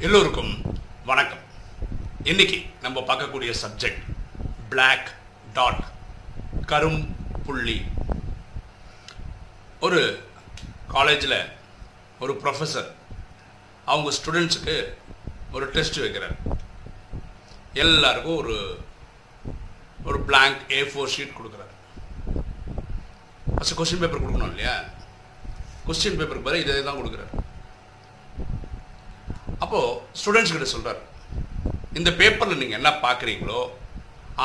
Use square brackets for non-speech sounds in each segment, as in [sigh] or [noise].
எல்லோருக்கும் வணக்கம். இன்னைக்கு நம்ம பார்க்கக்கூடிய சப்ஜெக்ட் பிளாக் டாட் கரும் புள்ளி. ஒரு காலேஜில் ஒரு ப்ரொஃபஸர் அவங்க ஸ்டூடெண்ட்ஸுக்கு ஒரு டெஸ்ட் வைக்கிறார். எல்லாருக்கும் ஒரு ஒரு பிளாங்க் ஏ ஃபோர் ஷீட் கொடுக்குறாரு. ஃபஸ்ட்டு கொஸ்டின் பேப்பர் கொடுக்கணும் இல்லையா? கொஸ்டின் பேப்பருக்கு பதில் இதை தான் கொடுக்குறாரு. அப்போது ஸ்டூடெண்ட்ஸ் கிட்ட சொல்கிறார் இந்த பேப்பரில் நீங்கள் என்ன பார்க்குறீங்களோ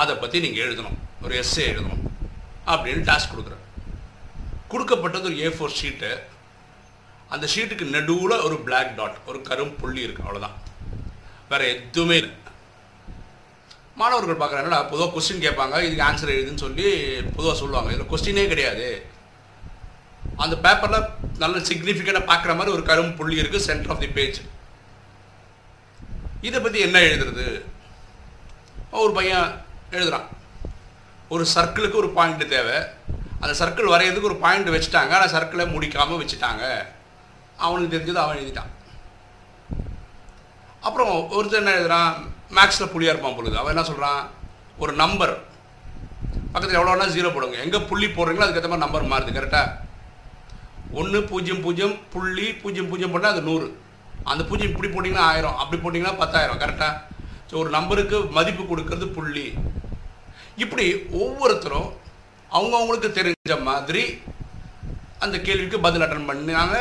அதை பற்றி நீங்கள் எழுதணும். ஒரு எஸ்ஸே எழுதணும். அப்படின்னு டாஸ்க் கொடுக்குறாரு. கொடுக்கப்பட்டது ஒரு ஏ ஃபோர் ஷீட்டு அந்த ஷீட்டுக்கு நடுவில் ஒரு பிளாக் டாட் ஒரு கரும் புள்ளி இருக்குது அவ்வளோதான் வேறு எதுவுமே இல்லை. மாணவர்கள் பார்க்குறாங்கன்னா பொதுவாக கொஸ்டின் கேட்பாங்க இதுக்கு ஆன்சர் எழுதுன்னு சொல்லி பொதுவாக சொல்லுவாங்க. இதில் கொஸ்டினே கிடையாது. அந்த பேப்பரில் நல்ல சிக்னிஃபிகண்ட்டாக பார்க்குற மாதிரி ஒரு கரும் புள்ளி இருக்குது சென்டர் ஆஃப் தி பேஜ் இதை பற்றி என்ன எழுதுறது? ஒரு பையன் எழுதுறான். ஒரு சர்க்கிளுக்கு ஒரு பாயிண்ட் தேவை. அந்த சர்க்கிள் வரைகிறதுக்கு ஒரு பாயிண்ட் வச்சுட்டாங்க. ஆனால் சர்க்கிளை முடிக்காமல் வச்சுட்டாங்க. அவனுக்கு தெரிஞ்சது அவன் எழுதிட்டான். அப்புறம் ஒருத்தர் என்ன எழுதுறான்? மேக்ஸில் புள்ளியாக இருப்பான் பொழுது. அவன் என்ன சொல்கிறான் ஒரு நம்பர் பக்கத்தில் எவ்வளோனா ஜீரோ போடுங்க. எங்கே புள்ளி போடுறீங்களோ அதுக்கேற்ற மாதிரி நம்பர் மாறுது. கரெக்டாக ஒன்று பூஜ்ஜியம் பூஜ்ஜியம் புள்ளி பூஜ்ஜியம் பூஜ்ஜியம் போட்டால் அது நூறு. அந்த பூஜ்ஜியம் இப்படி போட்டிங்கன்னா ஆயிரம் அப்படி போட்டிங்கன்னா பத்தாயிரம் கரெக்டாக ஸோ ஒரு நம்பருக்கு மதிப்பு கொடுக்கறது புள்ளி. இப்படி ஒவ்வொருத்தரும் அவங்கவுங்களுக்கு தெரிஞ்ச மாதிரி அந்த கேள்விக்கு பதில் அட்டன் பண்ணாங்க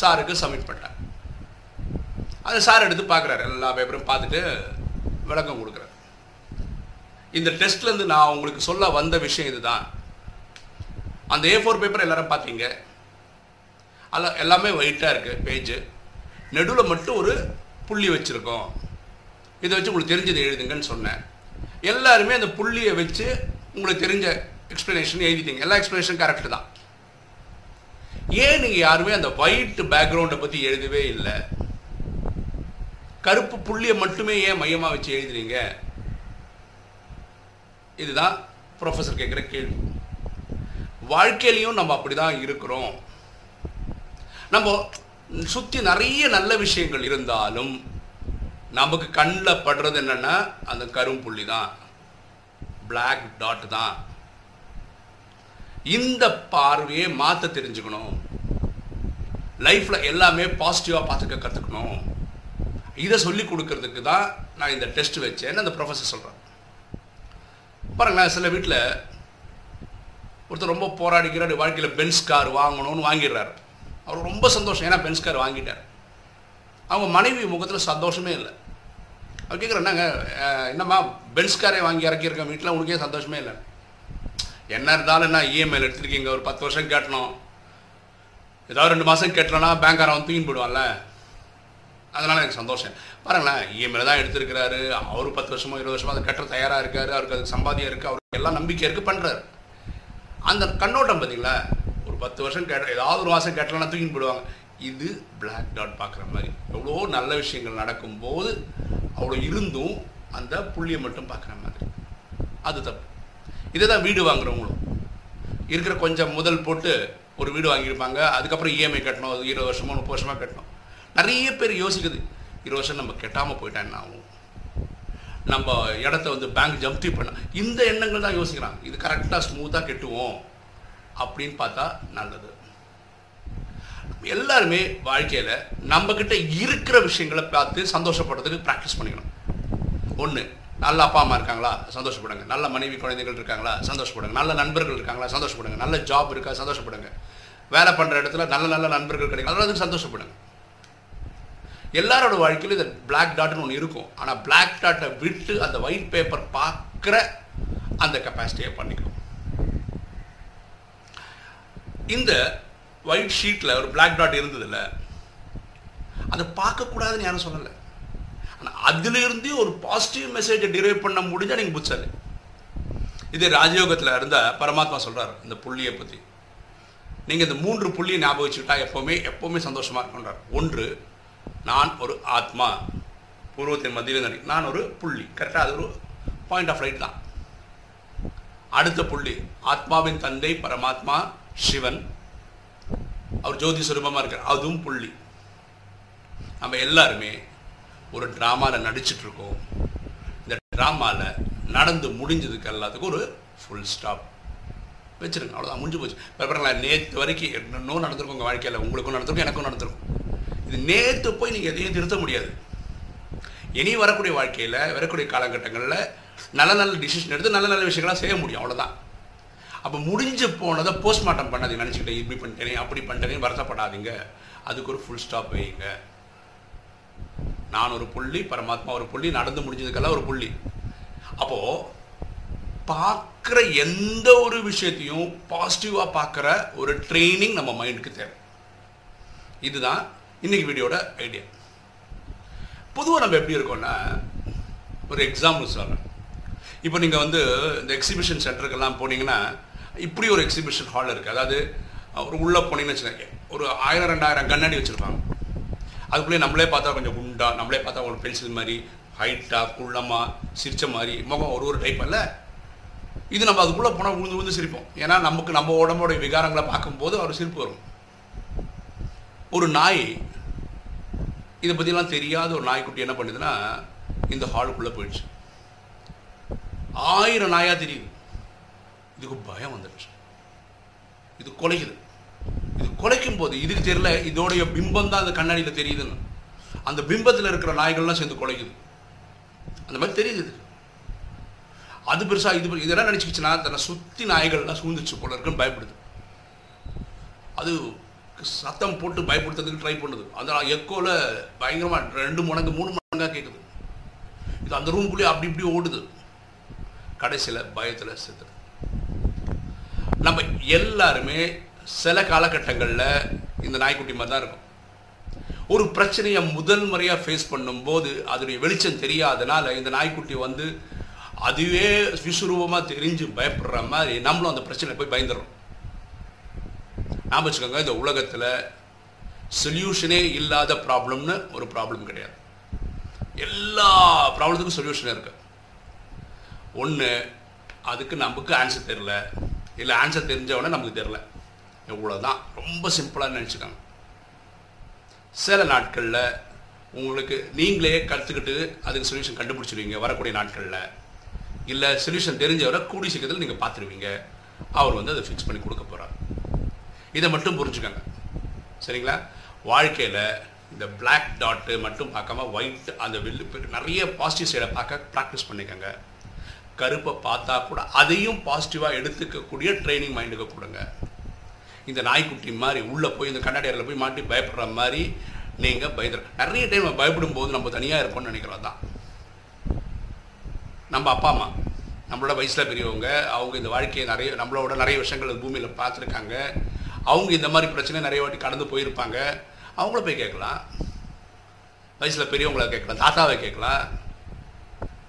சாருக்கு சப்மிட் பண்ணிட்டேன் அது சார் எடுத்து பார்க்குறாரு. எல்லா பேப்பரும் பார்த்துட்டு விளக்கம் கொடுக்குறாரு. இந்த டெஸ்ட்லேருந்து நான் உங்களுக்கு சொல்ல வந்த விஷயம் இதுதான். அந்த ஏ ஃபோர் பேப்பர் எல்லாரும் பார்த்தீங்க. அல்ல எல்லாமே ஒயிட்டாக இருக்குது பேஜு நடுவில் மட்டும் ஒரு புள்ளி வச்சுருக்கோம். இதை வச்சு உங்களுக்கு தெரிஞ்சதை எழுதுங்கன்னு சொன்னேன். எல்லாருமே அந்த புள்ளியை வச்சு உங்களுக்கு தெரிஞ்ச எக்ஸ்ப்ளனேஷன் எழுதிட்டீங்க. எல்லா எக்ஸ்ப்ளனேஷன் கரெக்டு தான். ஏன் நீங்கள் யாருமே அந்த ஒயிட் பேக்ரவுண்டை பற்றி எழுதவே இல்லை? கருப்பு புள்ளியை மட்டுமே ஏன் மையமாக வச்சு எழுதுறீங்க? இதுதான் ப்ரொஃபஸர் கேட்குற கேள்வி. வாழ்க்கையிலையும் நம்ம அப்படி தான் இருக்கிறோம். நம்ம சுற்றி நிறைய நல்ல விஷயங்கள் இருந்தாலும் நமக்கு கண்ணில் படுறது என்னென்னா அந்த கரும்புள்ளி தான். பிளாக் டாட் தான். இந்த பார்வையை மாற்ற தெரிஞ்சுக்கணும். லைஃப்பில் எல்லாமே பாசிட்டிவாக பார்த்துக்க கற்றுக்கணும் இதை சொல்லி கொடுக்கறதுக்கு தான் நான் இந்த டெஸ்ட் வச்சேன்னு அந்த ப்ரொஃபஸர் சொல்கிறேன் பாருங்களேன் சில வீட்டில் ஒருத்தர் ரொம்ப போராடிக்கிறார் வாழ்க்கையில் பென்ஸ் கார் வாங்கணும்னு வாங்கிடுறாரு. அவர் ரொம்ப சந்தோஷம். ஏன்னா பென்ஸ் கார் வாங்கிட்டார். அவங்க மனைவி முகத்தில் சந்தோஷமே இல்லை. அவர் கேட்குற என்னங்க என்னம்மா பென்ஸ் காரே வாங்கி இறக்கியிருக்கோம் வீட்டில் உனக்கே சந்தோஷமே இல்லை. என்ன இருந்தாலும் என்ன இஎம்ஐயில் எடுத்திருக்கீங்க ஒரு பத்து வருஷம் கட்டணும். ஏதாவது ரெண்டு மாதம் கட்டலன்னா பேங்க்காரன் வந்து தூங்கி போடுவான்ல அதனால் எனக்கு சந்தோஷம். பாருங்களேன் இஎம்ஐயில் தான் எடுத்திருக்கிறாரு. அவர் பத்து வருஷமோ இருபது வருஷமோ அதை கட்ட தயாராக இருக்காரு. அவருக்கு அதுக்கு சம்பாதியம் இருக்குது அவருக்கு எல்லாம் நம்பிக்கை இருக்குது பண்ணுறாரு அந்த கண்ணோட்டம் பார்த்தீங்களா பத்து வருஷம் கேட்ட ஏதாவது ஒரு வாசம் கேட்டலாம் தூக்கி போடுவாங்க இது பிளாக் டாட் பார்க்குற மாதிரி. எவ்வளோ நல்ல விஷயங்கள் நடக்கும்போது அவ்வளோ இருந்தும் அந்த புள்ளியை மட்டும் பார்க்குற மாதிரி. அது தப்பு. இதை தான் வீடு வாங்குறவங்களும். இருக்கிற கொஞ்சம் முதல் போட்டு ஒரு வீடு வாங்கியிருப்பாங்க அதுக்கப்புறம் இஎம்ஐ கட்டணும் அது இருபது வருஷமோ முப்பது வருஷமாக கட்டணும். நிறைய பேர் யோசிக்குது இருபது வருஷம் நம்ம கெட்டாமல் போயிட்டா என்ன ஆகும்? நம்ம இடத்த வந்து பேங்க் ஜப்தி பண்ண இந்த எண்ணங்கள் தான் யோசிக்கிறாங்க. இது கரெக்டாக ஸ்மூத்தாக கெட்டுவோம். அப்படின்னு பார்த்தா நல்லது. எல்லாருமே வாழ்க்கையில் நம்மக்கிட்ட இருக்கிற விஷயங்களை பார்த்து சந்தோஷப்படுறதுக்கு ப்ராக்டிஸ் பண்ணிக்கணும். ஒன்று நல்ல அப்பா அம்மா இருக்காங்களா? சந்தோஷப்படுங்க. நல்ல மனைவி குழந்தைகள் இருக்காங்களா? சந்தோஷப்படுங்க. நல்ல நண்பர்கள் இருக்காங்களா? சந்தோஷப்படுங்க. நல்ல ஜாப் இருக்கா? சந்தோஷப்படுங்க. வேலை பண்ணுற இடத்துல நல்ல நல்ல நண்பர்கள் கிடைக்கும் அதுக்கு சந்தோஷப்படுங்க. எல்லாரோட வாழ்க்கையிலும் இந்த பிளாக் டாட்னு ஒன்று இருக்கும். ஆனால் பிளாக் டாட்டை விட்டு அந்த ஒயிட் பேப்பர் பார்க்குற அந்த கெப்பாசிட்டியை பண்ணிக்கணும். இந்த ஒயிட் ஷீட்டில் ஒரு பிளாக் டாட் இருந்ததில்ல அதை பார்க்கக்கூடாதுன்னு யாரும் சொல்லலை. ஆனால் அதிலிருந்தே ஒரு பாசிட்டிவ் மெசேஜை டிரைவ் பண்ண முடிஞ்சால் நீங்கள் புத்தாரு இது ராஜயோகத்தில் இருந்தால் பரமாத்மா சொல்கிறார் இந்த புள்ளியை பற்றி நீங்கள் இந்த மூன்று புள்ளியை ஞாபகம் வச்சுக்கிட்டா எப்போவுமே எப்போவுமே சந்தோஷமாக இருக்கின்றார் ஒன்று நான் ஒரு ஆத்மா. பூர்வத்தின் மத்தியில் நடி நான் ஒரு புள்ளி. கரெக்டாக அது ஒரு பாயிண்ட் ஆஃப் ரைட் தான். அடுத்த புள்ளி ஆத்மாவின் தந்தை பரமாத்மா. சிவன் அவர் ஜோதி சுரூபமாக இருக்கார். அதுவும் புள்ளி. நம்ம எல்லாருமே ஒரு ட்ராமாவில் நடிச்சிட்ருக்கோம் இந்த ட்ராமாவில் நடந்து முடிஞ்சதுக்கு எல்லாத்துக்கும் ஒரு ஃபுல் ஸ்டாப் வச்சுருங்க. அவ்வளோதான் முடிஞ்சு போச்சு. பரவாயில்ல நேற்று வரைக்கும் இன்னும் நடந்திருக்கும் உங்கள் வாழ்க்கையில். உங்களுக்கும் நடந்திருக்கும் எனக்கும் நடந்திருக்கும். இது நேற்று போய் நீங்கள் எதையும் திருத்த முடியாது. இனி வரக்கூடிய வாழ்க்கையில் வரக்கூடிய காலகட்டங்களில் நல்ல நல்ல டிசிஷன் எடுத்து நல்ல நல்ல விஷயங்களாக செய்ய முடியும். அவ்வளோதான் அப்போ முடிஞ்சு போனதை போஸ்ட்மார்ட்டம் பண்ணாதீங்க நினச்சிக்கிட்டே இப்படி பண்ணிட்டேனே அப்படி பண்ணிட்டேனே வருத்தப்படாதீங்க. அதுக்கு ஒரு ஃபுல் ஸ்டாப் வைங்க. நான் ஒரு புள்ளி பரமாத்மா ஒரு புள்ளி நடந்து முடிஞ்சதுக்கெல்லாம் ஒரு புள்ளி. அப்போது பார்க்குற எந்த ஒரு விஷயத்தையும் பாசிட்டிவாக பார்க்குற ஒரு ட்ரைனிங் நம்ம மைண்டுக்கு தேவை. இதுதான் இன்னைக்கு வீடியோட ஐடியா பொதுவாக நம்ம எப்படி இருக்கோம்னா ஒரு எக்ஸாம்பிள் சொல்கிறேன் இப்போ நீங்கள் வந்து இந்த எக்ஸிபிஷன் சென்டருக்கெல்லாம் போனீங்கன்னா இப்படி ஒரு எக்ஸிபிஷன் ஹால் இருக்குது அதாவது ஒரு உள்ளே போனீங்கன்னு வச்சுக்கோங்க. ஒரு ஆயிரம் ரெண்டாயிரம் கண்ணாடி வச்சுருப்பாங்க. அதுக்குள்ளேயே நம்மளே பார்த்தா கொஞ்சம் குண்டா நம்மளே பார்த்தா ஒரு பென்சில் மாதிரி ஹைட்டாக குள்ளமாக சிரிச்ச மாதிரி முகம் ஒரு ஒரு டைப் இல்லை இது நம்ம அதுக்குள்ளே போனால் விழுந்து விழுந்து சிரிப்போம். ஏன்னா நமக்கு நம்ம உடம்போடைய விகாரங்களை பார்க்கும்போது அவர் சிரிப்பு வரும். ஒரு நாய் இதை பற்றிலாம் தெரியாத ஒரு நாய்க்குட்டி என்ன பண்ணுதுன்னா இந்த ஹாலுக்குள்ளே போயிடுச்சு. ஆயிரம் நாயாக தெரியுது. இதுக்கு பயம் வந்துடுச்சு. இது கொலைக்குது. இது குலைக்கும் போது இதுக்கு தெரியல இதோடைய பிம்பம் தான் அந்த கண்ணாடியில் தெரியுதுன்னு. அந்த பிம்பத்தில் இருக்கிற நாய்கள்லாம் சேர்ந்து கொலைக்குது. அந்த மாதிரி தெரியுது இது. அது பெருசாக இது இதெல்லாம் நினச்சிக்கிச்சுன்னா தன்னை சுற்றி நாய்கள்லாம் சூழ்ந்துச்சு போல இருக்குன்னு பயப்படுது. அது சத்தம் போட்டு பயப்படுத்துறதுக்கு ட்ரை பண்ணுது. அந்த எக்கோவில் பயங்கரமாக ரெண்டு மடங்கு மூணு மடங்காக கேட்குது இது அந்த ரூம்குள்ளேயே அப்படி இப்படி ஓடுது. கடைசியில் பயத்தில் செத்துது நம்ம எல்லாருமே சில காலகட்டங்களில் இந்த நாய்க்குட்டி மாதிரி தான் இருக்கும். ஒரு பிரச்சனையை முதல் முறையாக ஃபேஸ் பண்ணும்போது அதனுடைய வெளிச்சம் தெரியாதனால இந்த நாய்க்குட்டி வந்து அதுவே விஸ்வரூபமாக தெரிஞ்சு பயப்படுற மாதிரி நம்மளும் அந்த பிரச்சனை போய் பயந்துடுறோம் நான் வச்சுக்கோங்க இந்த உலகத்தில் சொல்யூஷனே இல்லாத ப்ராப்ளம்னு ஒரு ப்ராப்ளம் கிடையாது. எல்லா ப்ராப்ளத்துக்கும் சொல்யூஷனே இருக்கு. ஒன்று அதுக்கு நமக்கு ஆன்சர் தெரில இல்லை ஆன்சர் தெரிஞ்சவொடனே நமக்கு தெரில இவ்வளோதான் ரொம்ப சிம்பிளாக நினச்சிக்கோங்க. சில நாட்களில் உங்களுக்கு நீங்களே கற்றுக்கிட்டு அதுக்கு சொல்யூஷன் கண்டுபிடிச்சிருவீங்க வரக்கூடிய நாட்களில். இல்லை சொல்யூஷன் தெரிஞ்சவரை கூடி சீக்கிரத்தில் நீங்கள் பார்த்துருவீங்க அவர் வந்து அதை ஃபிக்ஸ் பண்ணி கொடுக்க போகிறார் இதை மட்டும் புரிஞ்சுக்கோங்க. சரிங்களா? வாழ்க்கையில் இந்த பிளாக் டாட்டு மட்டும் பார்க்காம ஒயிட் அந்த வில்லு நிறைய பாசிட்டிவ் சைடை பார்க்க ப்ராக்டிஸ் பண்ணிக்கோங்க. கருப்பை பார்த்தா கூட அதையும் பாசிட்டிவாக எடுத்துக்கக்கூடிய ட்ரைனிங் மைண்டுக்கு கொடுங்க. இந்த நாய்க்குட்டி மாதிரி உள்ளே போய் இந்த கண்ணாடியாரில் போய் மாட்டி பயப்படுற மாதிரி நீங்கள் பயந்துட நிறைய டைம் பயப்படும் போது நம்ம தனியாக இருப்போம்னு நினைக்கிறோம் தான் நம்ம அப்பா அம்மா நம்மளோட வயசில் பெரியவங்க அவங்க இந்த வாழ்க்கையை நிறைய நம்மளோட நிறைய விஷயங்கள் பூமியில் பார்த்துருக்காங்க. அவங்க இந்த மாதிரி பிரச்சனை நிறைய வாட்டி கடந்து போயிருப்பாங்க. அவங்கள போய் கேட்கலாம். வயசில் பெரியவங்கள கேட்கலாம் தாத்தாவை கேட்கலாம்.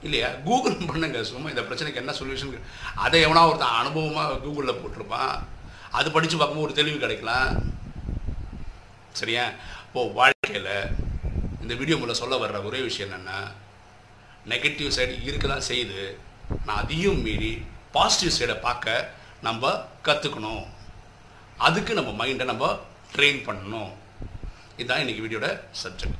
இல்லையா? கூகுள் [laughs] பண்ணுங்க. சும்மா இந்த பிரச்சனைக்கு என்ன சொல்யூஷன் அதை எவனா ஒருத்தன் அனுபவமாக கூகுளில் போட்டிருப்பான். அது படித்து பார்க்கும்போது ஒரு தெளிவு கிடைக்கலாம். சரியா? இப்போது வாழ்க்கையில் இந்த வீடியோ மூலம் சொல்ல வர்ற ஒரே விஷயம் என்னென்னா நெகட்டிவ் சைடு இருக்க தான் செய்யுது நான் அதையும் மீறி பாசிட்டிவ் சைடை பார்க்க நம்ம கற்றுக்கணும் அதுக்கு நம்ம மைண்டை நம்ம ட்ரெயின் பண்ணணும். இதுதான் இன்றைக்கி வீடியோட சப்ஜெக்ட்